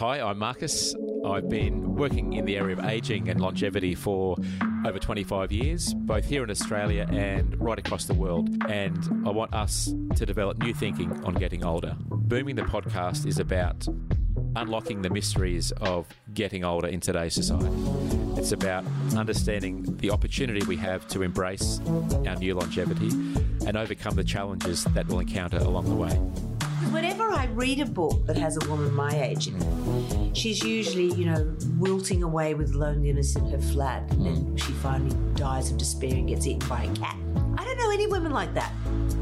Hi, I'm Marcus. I've been working in the area of ageing and longevity for over 25 years, both here in Australia and right across the world. And I want us to develop new thinking on getting older. Booming the podcast is about unlocking the mysteries of getting older in today's society. It's about understanding the opportunity we have to embrace our new longevity and overcome the challenges that we'll encounter along the way. Whenever I read a book that has a woman my age in it, she's usually, you know, wilting away with loneliness in her flat, and then she finally dies of despair and gets eaten by a cat. I don't know any women like that.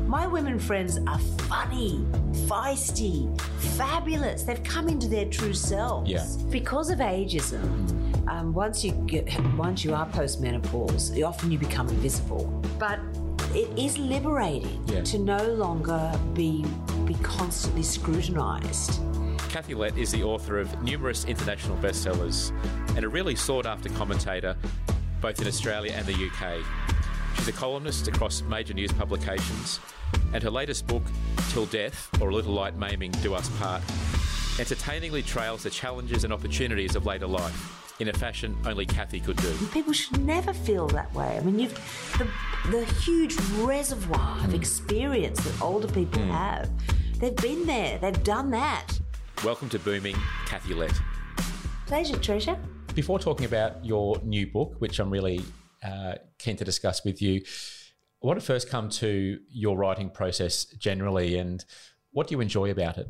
My women friends are funny, feisty, fabulous. They've come into their true selves. Yeah. Because of ageism, um, once you get, once you are postmenopause, often you become invisible. But it is liberating Yeah. to no longer be constantly scrutinized. Kathy Lette is the author of numerous international bestsellers and a really sought after commentator both in Australia and the UK. She's a columnist across major news publications, and her latest book, Till Death or A Little Light Maiming Do Us Part, entertainingly trails the challenges and opportunities of later life in a fashion only Kathy could do. People should never feel that way. I mean, you've the the huge reservoir of hmm. experience that older people hmm. have. They've been there. They've done that. Welcome to Booming, Kathy Lette. Pleasure, treasure. Before talking about your new book, which I'm really uh, keen to discuss with you, I want to first come to your writing process generally and what do you enjoy about it?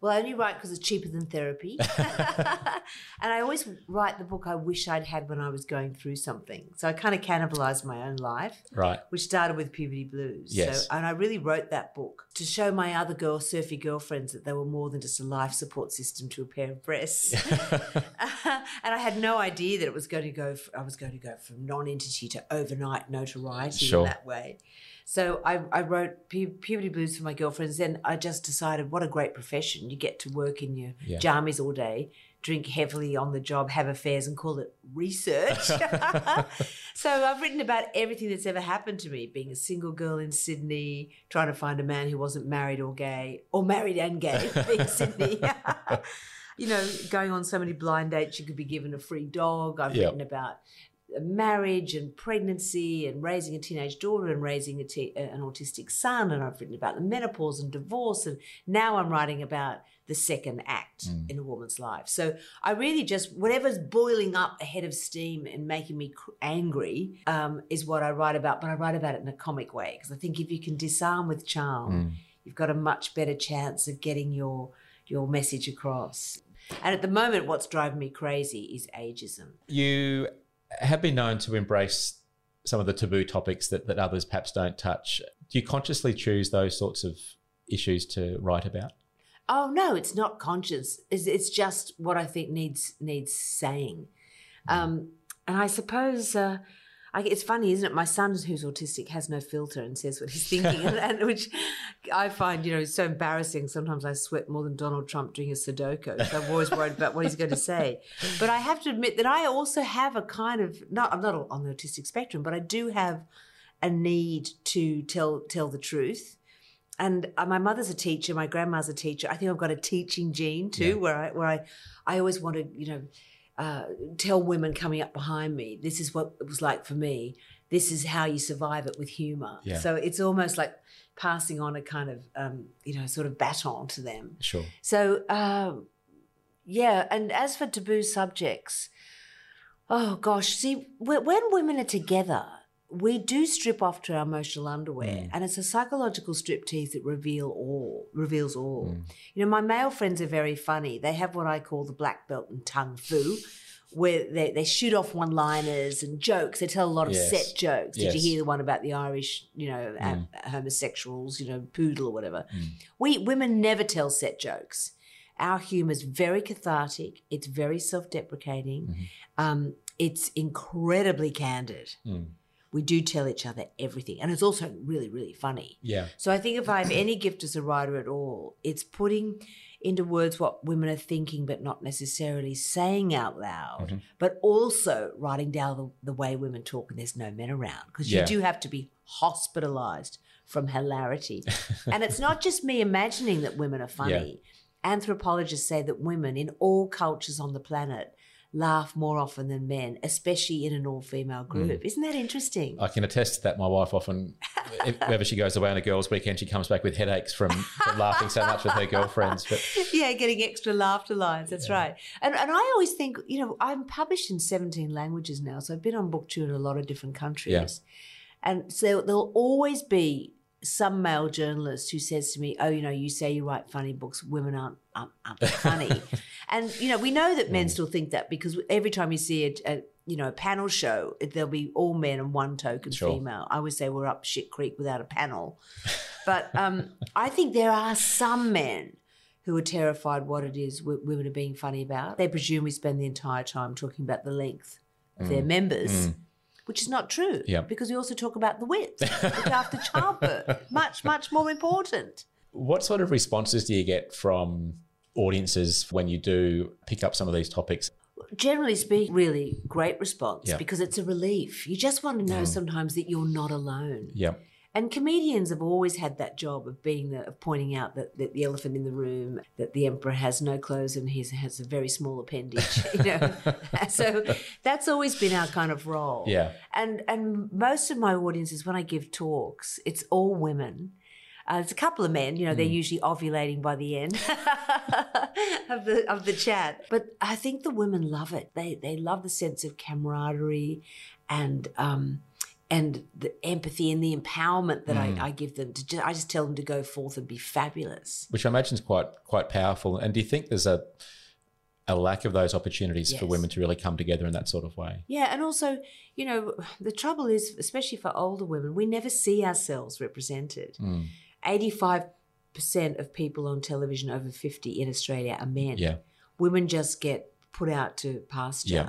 Well, I only write because it's cheaper than therapy. and I always write the book I wish I'd had when I was going through something. So I kind of cannibalized my own life. Right. which started with puberty blues. Yes. So, and I really wrote that book to show my other girl, surfy girlfriends, that they were more than just a life support system to a pair of breasts. and I had no idea that it was going to go. f I was going to go from non-entity to overnight notoriety Sure. in that way. So I, I wrote pu- puberty blues for my girlfriends. Then I just decided, what a great profession! You get to work in your Yeah. jammies all day, drink heavily on the job, have affairs, and call it research. so I've written about everything that's ever happened to me: being a single girl in Sydney, trying to find a man who wasn't married or gay, or married and gay, in Sydney. you know, going on so many blind dates, you could be given a free dog. I've Yep. written about marriage and pregnancy and raising a teenage daughter and raising a te- uh, an autistic son and I've written about the menopause and divorce and now I'm writing about the second act mm. in a woman's life. So I really just whatever's boiling up ahead of steam and making me cr- angry um, is what I write about, but I write about it in a comic way because I think if you can disarm with charm, mm. you've got a much better chance of getting your your message across. And at the moment, what's driving me crazy is ageism. You have been known to embrace some of the taboo topics that, that others perhaps don't touch. Do you consciously choose those sorts of issues to write about? Oh no, it's not conscious. It's, it's just what I think needs needs saying. Um, and I suppose uh, I, it's funny, isn't it? My son, who's autistic, has no filter and says what he's thinking, and, and which I find you know so embarrassing. Sometimes I sweat more than Donald Trump doing a Sudoku. So I'm always worried about what he's going to say. But I have to admit that I also have a kind of not I'm not on the autistic spectrum, but I do have a need to tell tell the truth and uh, my mother's a teacher, my grandma's a teacher. I think I've got a teaching gene too, Yeah. where I where I I always want to you know uh, tell women coming up behind me, this is what it was like for me. This is how you survive it with humor. Yeah. So it's almost like passing on a kind of um, you know sort of baton to them. Sure. So, um, yeah, and as for taboo subjects, oh gosh, see, when women are together, we do strip off to our emotional underwear, mm. and it's a psychological striptease that reveal all reveals all. Mm. You know, my male friends are very funny. They have what I call the black belt in tongue fu. Where they, they shoot off one liners and jokes. They tell a lot of Yes. set jokes. Did you hear the one about the Irish, you know, mm. a- homosexuals, you know, poodle or whatever? We women never tell set jokes. Our humour is very cathartic. It's very self-deprecating. Mm-hmm. Um, it's incredibly candid. We do tell each other everything, and it's also really, really funny. Yeah. So I think if I have any gift as a writer at all, it's putting into words what women are thinking, but not necessarily saying out loud, mm-hmm. but also writing down the, the way women talk when there's no men around, because Yeah. you do have to be hospitalized from hilarity. and it's not just me imagining that women are funny. anthropologists say that women in all cultures on the planet laugh more often than men, especially in an all female hmm. group. Isn't that interesting? I can attest to that. My wife often, whenever she goes away on a girls' weekend, she comes back with headaches from, from laughing so much with her girlfriends. But yeah, getting extra laughter lines. That's right. And and I always think, you know, I'm published in 17 languages now, so I've been on book tour in a lot of different countries. Yeah. And so there'll always be some male journalist who says to me, "Oh, you know, you say you write funny books. Women aren't aren't, aren't funny." and you know, we know that men still think that because every time you see a, a you know a panel show, there'll be all men and one token Sure. female. I always say we're up shit creek without a panel. But um, I think there are some men who are terrified what it is w- women are being funny about. They presume we spend the entire time talking about the length of their members, which is not true. Yeah. Because we also talk about the width, which after childbirth, much, much more important. what sort of responses do you get from audiences when you do pick up some of these topics? Generally speaking, really great response Yeah. because it's a relief. You just want to know mm. sometimes that you're not alone. Yeah. And comedians have always had that job of being the, of pointing out that, that the elephant in the room, that the emperor has no clothes and he has a very small appendage. You know, so that's always been our kind of role. Yeah. And and most of my audiences, when I give talks, it's all women. Uh, there's a couple of men, you know, they're usually ovulating by the end of the of the chat. But I think the women love it. They they love the sense of camaraderie and um and the empathy and the empowerment that I, I give them to just, I just tell them to go forth and be fabulous. Which I imagine is quite quite powerful. And do you think there's a a lack of those opportunities for women to really come together in that sort of way? Yeah, and also, you know, the trouble is, especially for older women, we never see ourselves represented. Hmm. 85% of people on television over 50 in Australia are men. Yeah. Women just get put out to pasture. Yeah.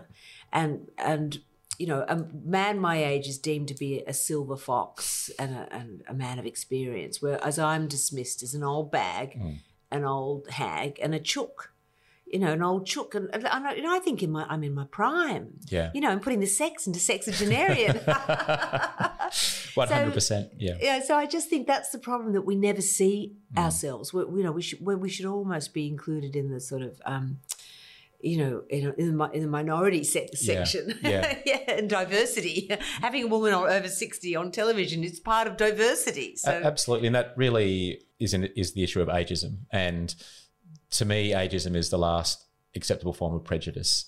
And, and, you know, a man my age is deemed to be a silver fox and a, and a man of experience, whereas I'm dismissed as an old bag, Hmm. an old hag, and a chook. You know, an old chook, and, and I, you know, I think in my I'm in my prime. Yeah. You know, I'm putting the sex into sexagenarian. One hundred percent. Yeah. yeah, so I just think that's the problem that we never see Mm. ourselves. We, you know, we should we should almost be included in the sort of, um, you know, in, in, the, in the minority se- section. yeah. yeah, and diversity. Having a woman on, over sixty on television is part of diversity. So A- Absolutely, and that really is is the issue of ageism. And to me, ageism is the last acceptable form of prejudice.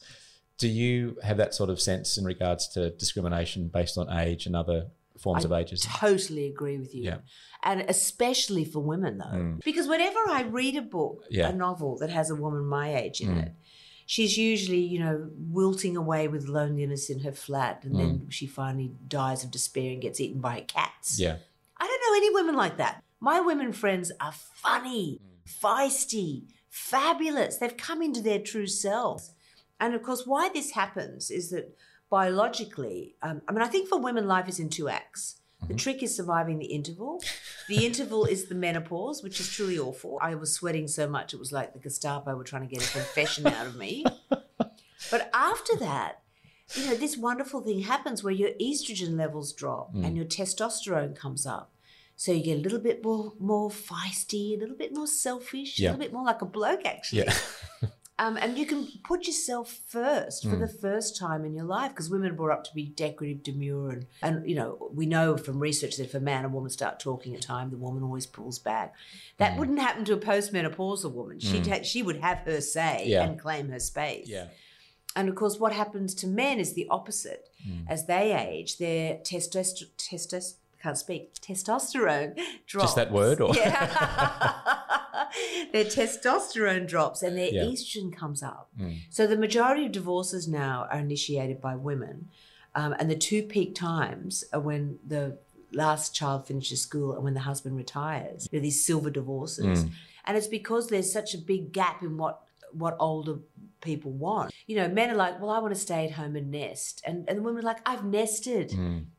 Do you have that sort of sense in regards to discrimination based on age and other forms of ageism? totally agree with you. Yeah. And especially for women, though. Mm. Because whenever I read a book, Yeah. a novel that has a woman my age in mm. it, she's usually, you know, wilting away with loneliness in her flat. And then mm. she finally dies of despair and gets eaten by cats. Yeah, I don't know any women like that. My women friends are funny, mm. feisty, fabulous. They've come into their true selves. And of course, why this happens is that biologically, um, I mean, I think for women, life is in two acts. The mm-hmm. trick is surviving the interval. The interval is the menopause, which is truly awful. I was sweating so much, it was like the Gestapo were trying to get a confession out of me. But after that, you know, this wonderful thing happens where your estrogen levels drop Mm. and your testosterone comes up. So you get a little bit more more feisty, a little bit more selfish, Yeah. a little bit more like a bloke actually. yeah, Um, and you can put yourself first Mm. for the first time in your life because women are brought up to be decorative, demure, and, and you know we know from research that if a man and woman start talking at time, the woman always pulls back. Mm. That wouldn't happen to a postmenopausal woman. She'd ha- she would have her say Yeah. and claim her space. yeah, And of course, what happens to men is the opposite. Hmm. As they age, their testosterone, testos- can't speak, testosterone drops. Just that word, or Yeah. their testosterone drops and their Yeah. estrogen comes up. Mm. So the majority of divorces now are initiated by women. Um, and the two peak times are when the last child finishes school and when the husband retires. These silver divorces. And it's because there's such a big gap in what what older people want. You know, men are like, well, I want to stay at home and nest. And, and the women are like, I've nested.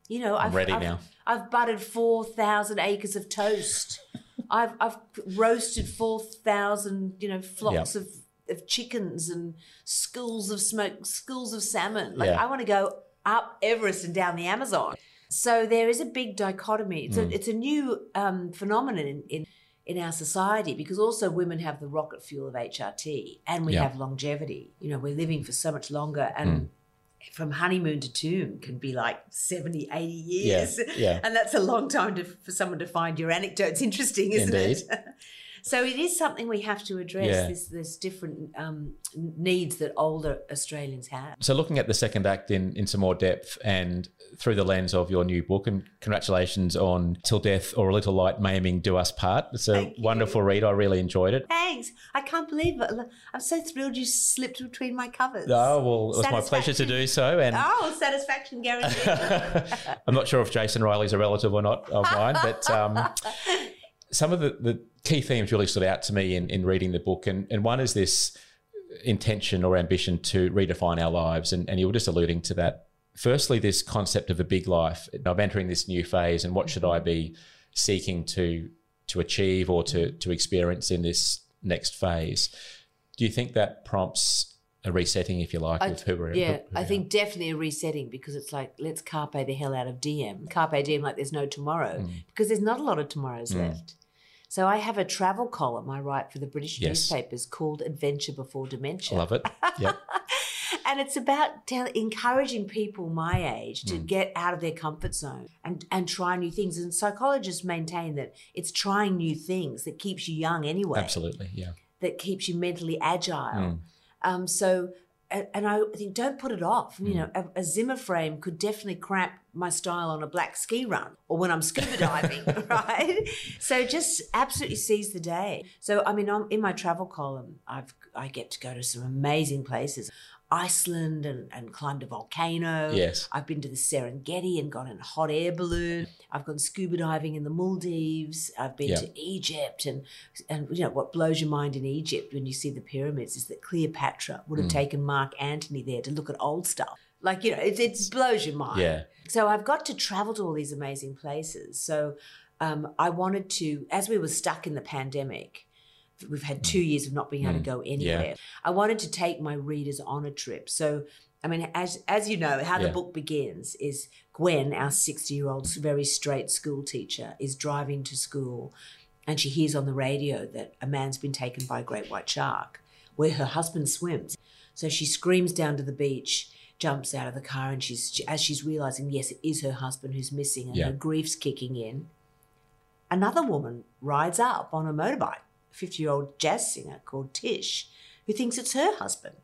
You know, I've, ready I've, now. I've buttered 4,000 acres of toast. I've, I've roasted 4,000, you know, flocks Yeah. of, of chickens and schools of smoke, schools of salmon. Like, Yeah. I want to go up Everest and down the Amazon. So there is a big dichotomy. It's, Mm. a, it's a new um, phenomenon in, in in our society because also women have the rocket fuel of HRT and we Yeah. have longevity. You know, we're living for so much longer and Hmm. From honeymoon to tomb can be like 70, 80 years. yeah. And that's a long time to, for someone to find your anecdotes interesting, isn't it? So it is something we have to address. Yeah. This, this different um, needs that older Australians have. So, looking at the second act in, in some more depth and through the lens of your new book, and congratulations on Till Death or a Little Light Maiming Do Us Part. It's a Thank you. wonderful read. I really enjoyed it. Thanks. I can't believe it. I'm so thrilled you slipped between my covers. Oh, well, it was my pleasure to do so. And Oh, satisfaction guaranteed. I'm not sure if Jason Riley's a relative or not of mine, but um, some of the, the key themes really stood out to me in, in reading the book. And, and one is this intention or ambition to redefine our lives. And, and you were just alluding to that. Firstly, this concept of a big life. I'm entering this new phase, and what should I be seeking to to achieve or to to experience in this next phase? Do you think that prompts a resetting, if you like, I- of who we're yeah, who I are? think definitely a resetting because it's like let's carpe the hell out of DM. Carpe diem like there's no tomorrow Mm. because there's not a lot of tomorrows left. So I have a travel column I write for the British Yes. newspapers called Adventure Before Dementia. I love it. Yep. and it's about tell, encouraging people my age to Mm. get out of their comfort zone and, and try new things. And psychologists maintain that it's trying new things that keeps you young anyway, Absolutely. Yeah. that keeps you mentally agile. Mm. Um, so, and, and I think don't put it off. Mm. You know, a, a Zimmer frame could definitely cramp my style on a black ski run or when I'm scuba diving, right? So just absolutely seize the day. So, I mean, I'm, in my travel column, I've I get to go to some amazing places. Iceland and, and climbed a volcano. Yes. I've been to the Serengeti and gone in a hot air balloon. I've gone scuba diving in the Maldives. I've been Yeah. to Egypt and and you know what blows your mind in Egypt when you see the pyramids is that Cleopatra would Mm. have taken Mark Antony there to look at old stuff. Like you know, it, it blows your mind. Yeah. So I've got to travel to all these amazing places. So um, I wanted to, as we were stuck in the pandemic, we've had two years of not being able to mm. go anywhere. I wanted to take my readers on a trip. So, I mean, as as you know, how the book begins is Gwen, our sixty-year-old, very straight school teacher, is driving to school, and she hears on the radio that a man's been taken by a great white shark, where her husband swims. So she screams down to the beach, jumps out of the car, and she's as she's realizing, yes, it is her husband who's missing, and Yeah. her grief's kicking in. Another woman rides up on a motorbike, 50 year old jazz singer called Tish, who thinks it's her husband.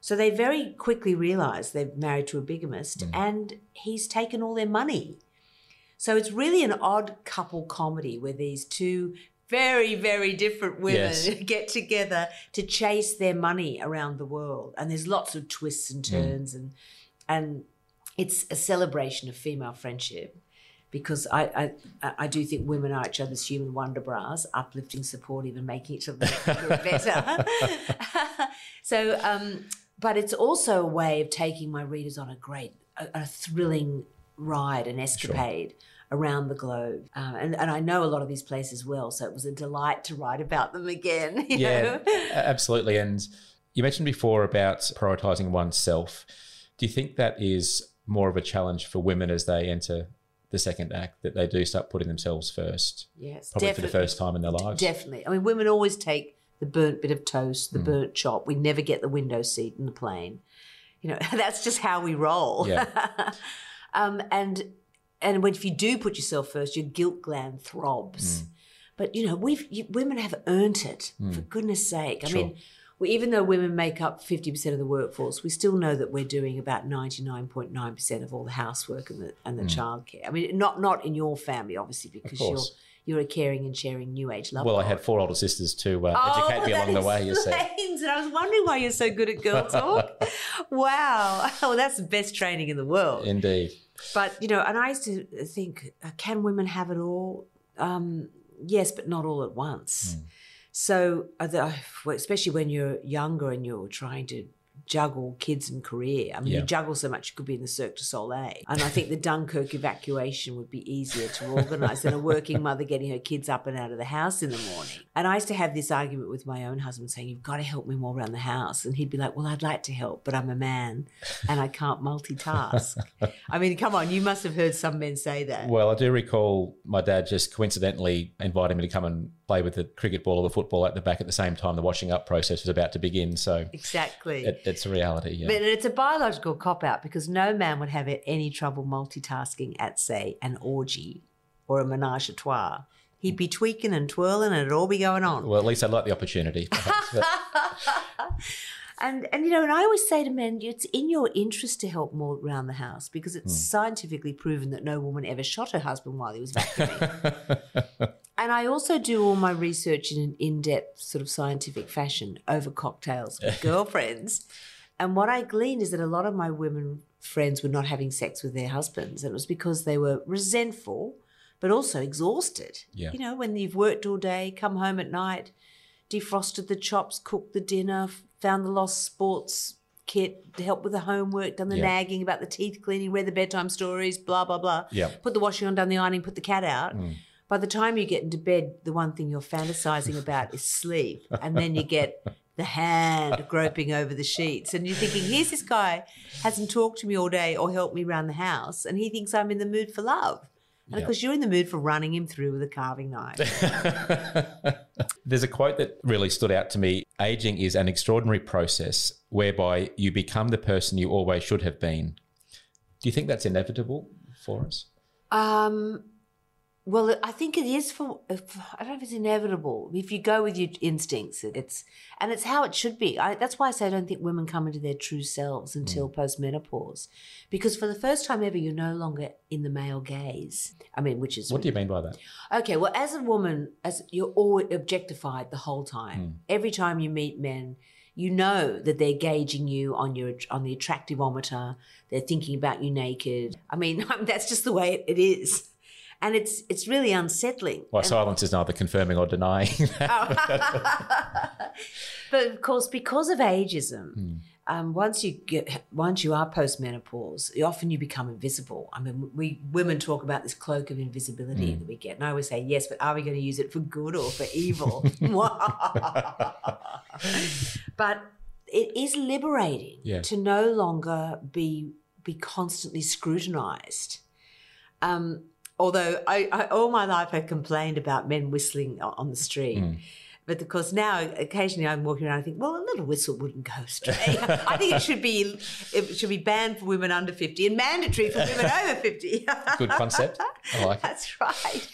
So they very quickly realize they're married to a bigamist mm. and he's taken all their money. So it's really an odd couple comedy where these two very, very different women Yes. get together to chase their money around the world. And there's lots of twists and mm. turns and and it's a celebration of female friendship because I, I I do think women are each other's human wonder bras, uplifting, supportive, and making each other look better. so, um, but it's also a way of taking my readers on a great, a, a thrilling ride, an escapade around the globe. Um, and, and I know a lot of these places well, so it was a delight to write about them again. You yeah, know? absolutely. And you mentioned before about prioritizing oneself. Do you think that is more of a challenge for women as they enter the second act, that they do start putting themselves first, Yes, probably for the first time in their lives? Definitely. I mean, women always take the burnt bit of toast, Mm. the burnt chop. We never get the window seat in the plane. You know, that's just how we roll. Yeah. um, and and when if you do put yourself first, your guilt gland Mm. throbs. But you know, we've you, women have earned it for goodness sake. I Mm. Sure. mean. We, even though women make up 50% of the workforce, we still know that we're doing about 99.9% of all the housework and the, and the childcare. I mean, not not in your family, obviously, because you're, Mm. you're a caring and sharing new age love. Well, I had four older sisters to uh, educate me Oh, along the way, you see. it. I was wondering why you're so good at girl talk. wow. Well, that's the best training in the world. Indeed. But, you know, and I used to think, uh, can women have it all? Um, yes, but not all at once. Hmm. So, especially when you're younger and you're trying to juggle kids and career. I mean, Yeah. you juggle so much, you could be in the Cirque du Soleil. And I think the Dunkirk evacuation would be easier to organise than a working mother getting her kids up and out of the house in the morning. And I used to have this argument with my own husband saying, You've got to help me more around the house. And he'd be like, Well, I'd like to help, but I'm a man and I can't multitask. I mean, come on, you must have heard some men say that. Well, I do recall my dad just coincidentally inviting me to come and play with the cricket ball or the football at the back at the same time the washing up process was about to begin. So Exactly. it, it's a reality. Yeah. But it's a biological cop out because no man would have any trouble multitasking at, say, an orgy or a menage a trois. He'd be tweaking and twirling and it'd all be going on. well, at least I'd like the opportunity. And and you know, and I always say to men, it's in your interest to help more around the house because it's Hmm. scientifically proven that no woman ever shot her husband while he was vacuuming. and I also do all my research in an in-depth sort of scientific fashion over cocktails with girlfriends. And what I gleaned is that a lot of my women friends were not having sex with their husbands, and it was because they were resentful, but also exhausted. Yeah. You know, when you've worked all day, come home at night, defrosted the chops, cooked the dinner, found the lost sports kit, helped with the homework, done the Yeah. nagging about the teeth cleaning, read the bedtime stories, blah, blah, blah. Yeah. Put the washing on, done the ironing, put the cat out. Mm. By the time you get into bed, the one thing you're fantasizing about is sleep. And then you get the hand groping over the sheets. And you're thinking, here's this guy, hasn't talked to me all day or helped me around the house. And he thinks I'm in the mood for love. And Yeah. of course, you're in the mood for running him through with a carving knife. There's a quote that really stood out to me. Aging is an extraordinary process whereby you become the person you always should have been. Do you think that's inevitable for us? Um, well, I think it is for. I don't know if it's inevitable. If you go with your instincts, it's and it's how it should be. I, that's why I say I don't think women come into their true selves until mm. post menopause, because for the first time ever, you're no longer in the male gaze. I mean, which is What do you mean by that? Okay, well, as a woman, as you're always objectified the whole time. Mm. Every time you meet men, you know that they're gauging you on your on the attractivometer. They're thinking about you naked. I mean, that's just the way it is, and it's it's really unsettling. Well, silence is neither confirming or denying. but of course, because of ageism, Hmm. um, once you get once you are postmenopause, often you become invisible. I mean, we women talk about this cloak of invisibility Hmm. that we get, and I always say yes, but are we going to use it for good or for evil? but it is liberating Yeah. to no longer be be constantly scrutinized. Um, although I, I all my life I complained about men whistling on the street. Mm. But of course now occasionally I'm walking around I think, well, a little whistle wouldn't go straight. I think it should be it should be banned for women under 50 and mandatory for women over 50. Good concept. I like it. That's right.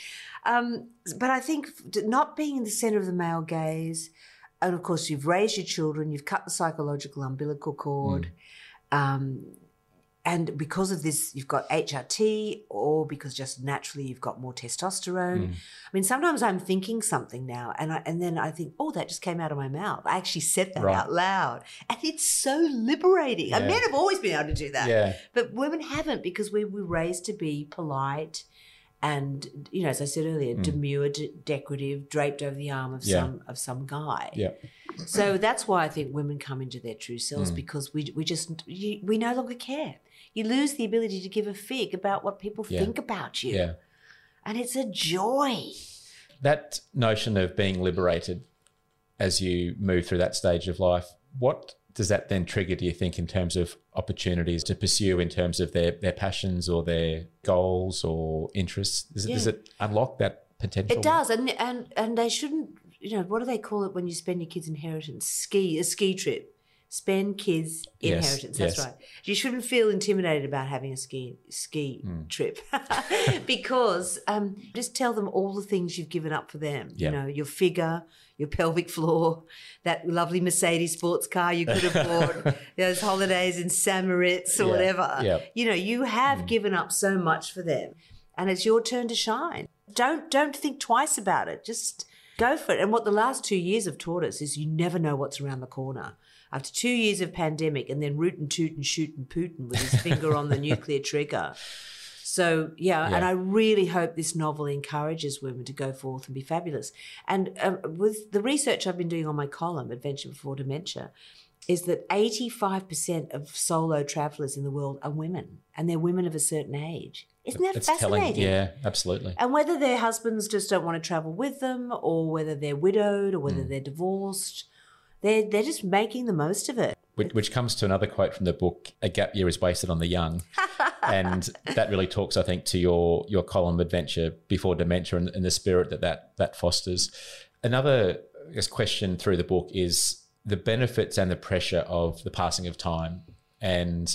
Um, but I think not being in the center of the male gaze, and of course you've raised your children, you've cut the psychological umbilical cord, um, and because of this, you've got HRT, or because just naturally you've got more testosterone. I mean, sometimes I'm thinking something now, and I, and then I think, oh, that just came out of my mouth. I actually said that Right. out loud, and it's so liberating. And men have always been able to do that. Yeah. But women haven't because we were raised to be polite and, you know, as I said earlier, demure, de- decorative, draped over the arm of Mm. Yeah. some of some guy. Yeah. So that's why I think women come into their true selves Mm. because we we just we no longer care. You lose the ability to give a fig about what people Yeah. think about you, Yeah. and it's a joy. That notion of being liberated as you move through that stage of life, what does that then trigger, do you think, in terms of opportunities to pursue in terms of their, their passions or their goals or interests? Does, it does it unlock that potential? It does, and and and they shouldn't. You know what do they call it when you spend your kids' inheritance? Ski a ski trip. Spend kids' Yes, inheritance. That's yes. right. You shouldn't feel intimidated about having a ski ski Hmm. trip because um, just tell them all the things you've given up for them. Yeah. You know your figure, your pelvic floor, that lovely Mercedes sports car you could have bought, those holidays in St. Moritz or Yeah, whatever. yeah. You know you have given up so much for them, and it's your turn to shine. Don't don't think twice about it. Just go for it. And what the last two years have taught us is you never know what's around the corner. After two years of pandemic and then root and toot and shoot and Putin with his finger on the nuclear trigger. So yeah, Yeah. and I really hope this novel encourages women to go forth and be fabulous. And um, with the research I've been doing on my column, Adventure Before Dementia, is that 85% of solo travelers in the world are women, and they're women of a certain age. Isn't that It's fascinating? telling. Yeah, absolutely. And whether their husbands just don't want to travel with them, or whether they're widowed, or whether Mm. they're divorced, they're they're just making the most of it. Which, which comes to another quote from the book A Gap Year is Wasted on the Young. and that really talks, I think, to your your column adventure before dementia and, and the spirit that, that that fosters. Another I guess, question through the book is the benefits and the pressure of the passing of time. And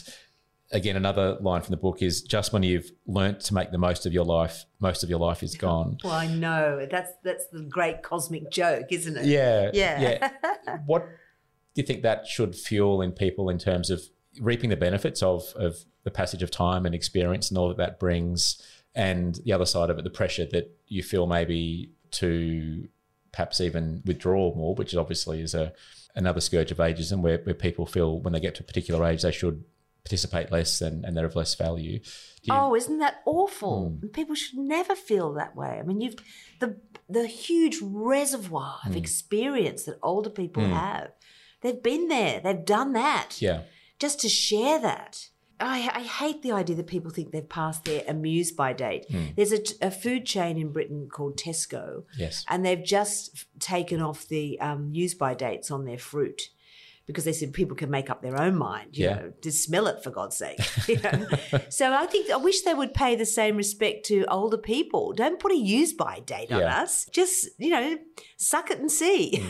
again, another line from the book is just when you've learnt to make the most of your life, most of your life is gone. Well, I know that's that's the great cosmic joke, isn't it? Yeah, Yeah. yeah. what do you think that should fuel in people in terms of reaping the benefits of of the passage of time and experience and all that that brings, and the other side of it, the pressure that you feel maybe to perhaps even withdraw more, which obviously is a another scourge of ageism where, where people feel when they get to a particular age they should participate less and, and they're of less value. You- Oh, isn't that awful? Hmm. People should never feel that way. I mean, you've the the huge reservoir of experience that older people have. They've been there. They've done that. yeah. Just to share that. I, I hate the idea that people think they've passed their amuse by date. Hmm. There's a, a food chain in Britain called Tesco, Yes. and they've just taken off the um, use by dates on their fruit because they said people can make up their own mind, you Yeah. know, to smell it for God's sake. you know? so I think I wish they would pay the same respect to older people. Don't put a use by date on us. Just you know, suck it and see.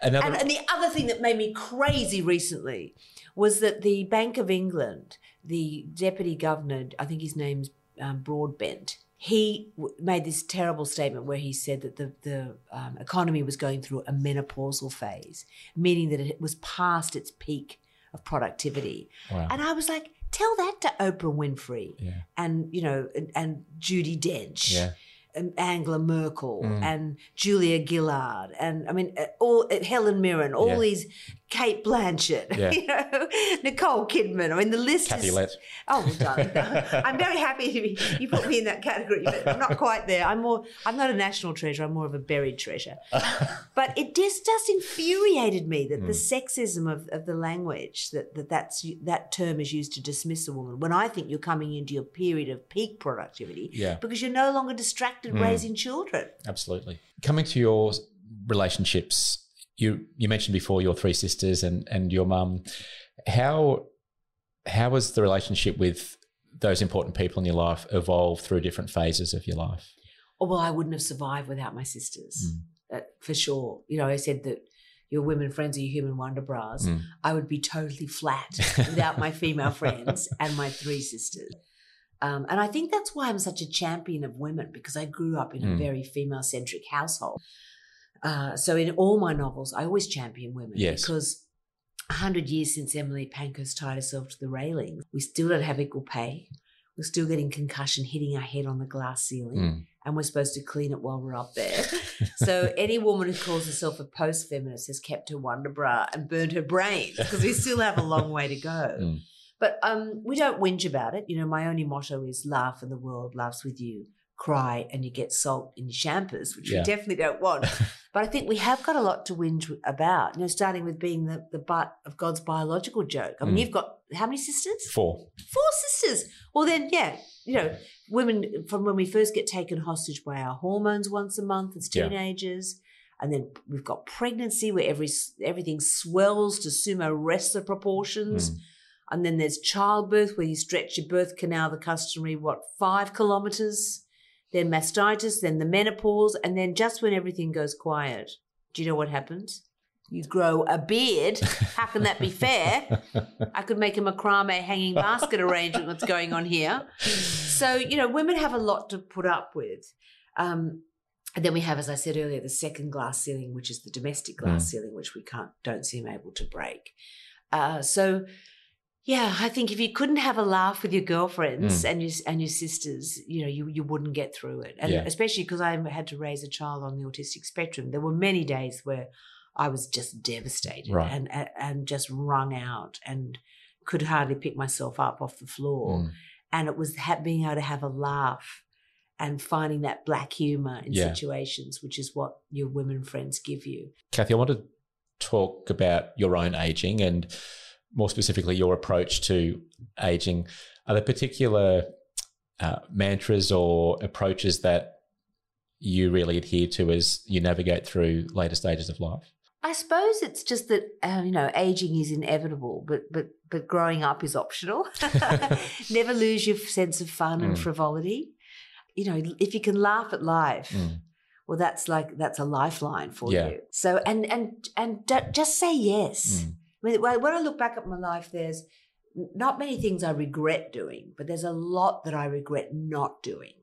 Another And, and the other thing that made me crazy recently was that the Bank of England, the deputy governor, I think his name's um, Broadbent, he w- made this terrible statement where he said that the, the um, economy was going through a menopausal phase, meaning that it was past its peak of productivity. Wow. And I was like, tell that to Oprah Winfrey Yeah. and, you know, and, and Judi Dench Yeah. and Angela Merkel Mm. and Julia Gillard and I mean uh, all uh, Helen Mirren, all Yeah. these Cate Blanchett, Yeah. you know, Nicole Kidman. I mean the list Kathy is Lette. Oh, well done. I'm very happy to be, you put me in that category, but I'm not quite there. I'm more. I'm not a national treasure. I'm more of a buried treasure. but it just just infuriated me that the Hmm. sexism of, of the language that, that that's that term is used to dismiss a woman when I think you're coming into your period of peak productivity Yeah. because you're no longer distracted Hmm. raising children. Absolutely. Coming to your relationships, you you mentioned before your three sisters and and your mum. How how was the relationship with those important people in your life evolve through different phases of your life? Oh, well, I wouldn't have survived without my sisters, Mm. uh, for sure. You know, I said that your women friends are your human wonder bras. Mm. I would be totally flat without my female friends and my three sisters. Um, and I think that's why I'm such a champion of women because I grew up in a Mm. very female centric household. Uh, so in all my novels, I always champion women Yes. because a hundred years since Emily Pankhurst tied herself to the railing, we still don't have equal pay. We're still getting concussion, hitting our head on the glass ceiling, Mm. and we're supposed to clean it while we're up there. so any woman who calls herself a post-feminist has kept her wonder bra and burned her brains because we still have a long way to go. Mm. But um, we don't whinge about it. You know, my only motto is laugh and the world laughs with you. Cry and you get salt in your champers, which Yeah. we definitely don't want. but I think we have got a lot to whinge about. You know, starting with being the, the butt of God's biological joke. I mean, Mm. you've got how many sisters? Four. Four sisters. Well, then, yeah, you know, women from when we first get taken hostage by our hormones once a month as Yeah. teenagers. And then we've got pregnancy where every everything swells to sumo wrestler proportions. Mm. And then there's childbirth where you stretch your birth canal the customary, what, five kilometers? Then mastitis, then the menopause. And then just when everything goes quiet, do you know what happens? You grow a beard. How can that be fair? I could make a macrame hanging basket arrangement what's going on here. So, you know, women have a lot to put up with. Um, and then we have, as I said earlier, the second glass ceiling, which is the domestic glass Mm. ceiling, which we can't don't seem able to break. Uh, so, yeah, I think if you couldn't have a laugh with your girlfriends Mm. and your and your sisters, you know, you you wouldn't get through it. And Yeah. especially because I had to raise a child on the autistic spectrum, there were many days where I was just devastated Right. and, and and just wrung out and could hardly pick myself up off the floor. Mm. And it was ha- being able to have a laugh and finding that black humor in Yeah. situations, which is what your women friends give you. Kathy, I want to talk about your own aging and more specifically your approach to aging. Are there particular uh, mantras or approaches that you really adhere to as you navigate through later stages of life? I suppose it's just that uh, you know aging is inevitable, but but but growing up is optional. Never lose your sense of fun and Mm. frivolity. You know, if you can laugh at life, Mm. well, that's like that's a lifeline for Yeah. you. So and and and d- just say yes. Mm. When when I look back at my life, there's not many things I regret doing, but there's a lot that I regret not doing.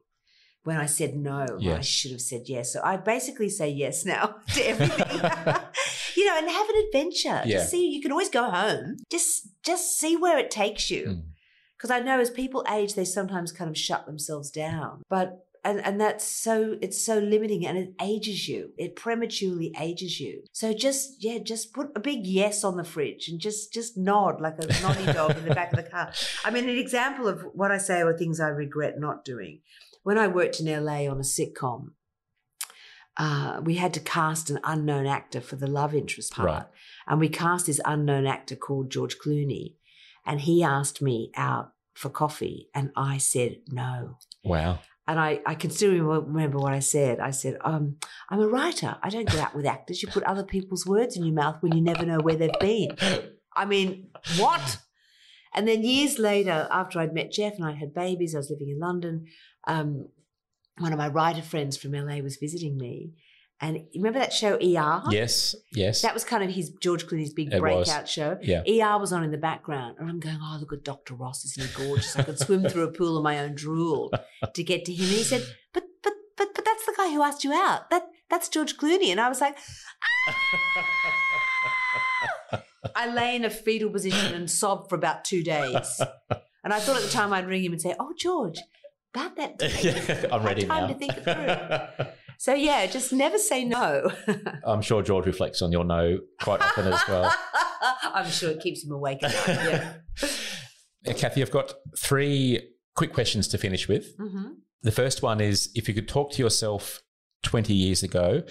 When I said no, when I should have said yes. So I basically say yes now to everything. you know, and have an adventure. Yeah. Just see, you can always go home. Just just see where it takes you. Mm. Because I know as people age, they sometimes kind of shut themselves down. But and and that's so it's so limiting and it ages you. It prematurely ages you. So just yeah, just put a big yes on the fridge and just just nod like a noddy dog in the back of the car. I mean, an example of what I say are things I regret not doing. When I worked in LA on a sitcom, uh, we had to cast an unknown actor for the love interest part. Right. And we cast this unknown actor called George Clooney. And he asked me out for coffee, and I said no. Wow. And I, I can still remember what I said. I said, um, I'm a writer. I don't go out with actors. You put other people's words in your mouth when you never know where they've been. I mean, what? And then years later, after I'd met Jeff and I had babies, I was living in London. Um, one of my writer friends from LA was visiting me. And remember that show ER? Yes. Yes. That was kind of his George Clooney's big It was. breakout show. yeah. ER was on in the background, and I'm going, "Oh, look at Dr. Ross! Isn't he gorgeous? I could swim through a pool of my own drool to get to him." And he said, "But, but, but, but that's the guy who asked you out. That that's George Clooney." And I was like, I lay in a fetal position and sobbed for about two days. And I thought at the time I'd ring him and say, "Oh, George, about that." day." I'm ready time now. to think it through. So yeah, just never say no. I'm sure George reflects on your no quite often as well. I'm sure it keeps him awake. Yeah. Kathy, I've got three quick questions to finish with. hmm The first one is if you could talk to yourself 20 years ago,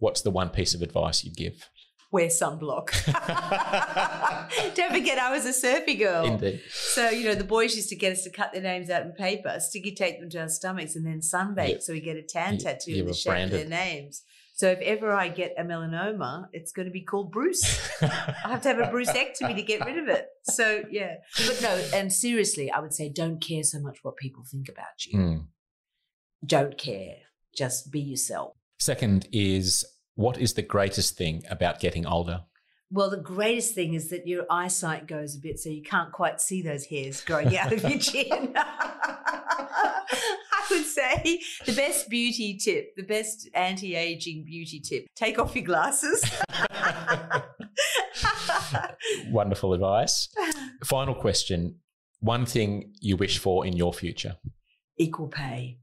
what's the one piece of advice you'd give? Wear sunblock. Don't forget, I was a surfy girl. Indeed. So, you know, the boys used to get us to cut their names out in paper, sticky tape them to our stomachs, and then sunbake Yeah. so we get a tan You- tattoo you in the shape of their names. So if ever I get a melanoma, it's going to be called Bruce. I have to have a brucectomy to get rid of it. So yeah, but no, and seriously, I would say don't care so much what people think about you. Hmm. Don't care. Just be yourself. Second is what is the greatest thing about getting older? Well, the greatest thing is that your eyesight goes a bit, so you can't quite see those hairs growing out of your chin. I would say the best beauty tip, the best anti-aging beauty tip: take off your glasses. Wonderful advice. Final question one thing you wish for in your future? equal pay.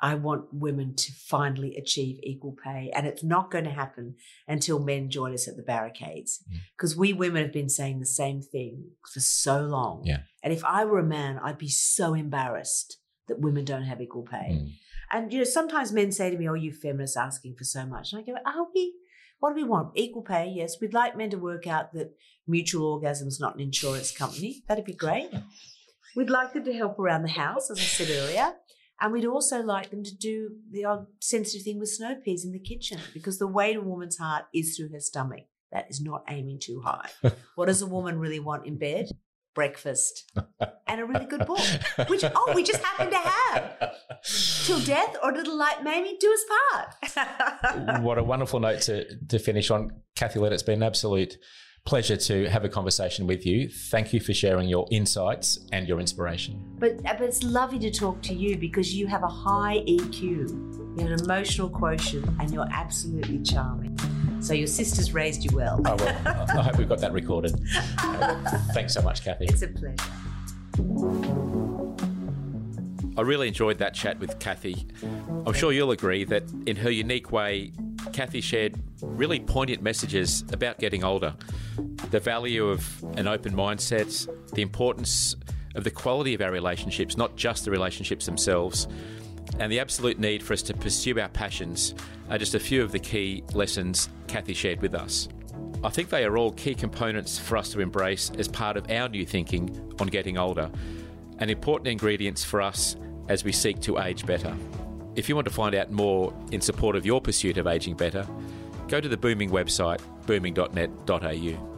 I want women to finally achieve equal pay. And it's not going to happen until men join us at the barricades. Because we women have been saying the same thing for so long. Yeah. And if I were a man, I'd be so embarrassed that women don't have equal pay. Mm. And you know, sometimes men say to me, "Oh, you feminists asking for so much," and I go, "Are we? What do we want? Equal pay? Yes. We'd like men to work out that mutual Orgasm is not an insurance company. That'd be great. We'd like them to help around the house, as I said earlier." And we'd also like them to do the odd sensitive thing with snow peas in the kitchen because the way to a woman's heart is through her stomach. That is not aiming too high. what does a woman really want in bed? Breakfast and a really good book, which, oh, we just happen to have till death or little light Maiming do us part. what a wonderful note to, to finish on. Kathy Lette, it's been an absolute pleasure to have a conversation with you. Thank you for sharing your insights and your inspiration. but but it's lovely to talk to you because you have a high EQ, you have an emotional quotient, and you're absolutely charming. So your sisters raised you well. Oh, well, I I hope we've got that recorded. Uh, Thanks so much, Kathy. It's a pleasure. I really enjoyed that chat with Kathy. I'm sure you'll agree that in her unique way, Kathy shared really poignant messages about getting older, the value of an open mindset, the importance of the quality of our relationships, not just the relationships themselves, and the absolute need for us to pursue our passions are just a few of the key lessons Kathy shared with us. I think they are all key components for us to embrace as part of our new thinking on getting older and important ingredients for us as we seek to age better. If you want to find out more in support of your pursuit of aging better, go to the Booming website, booming.net.au.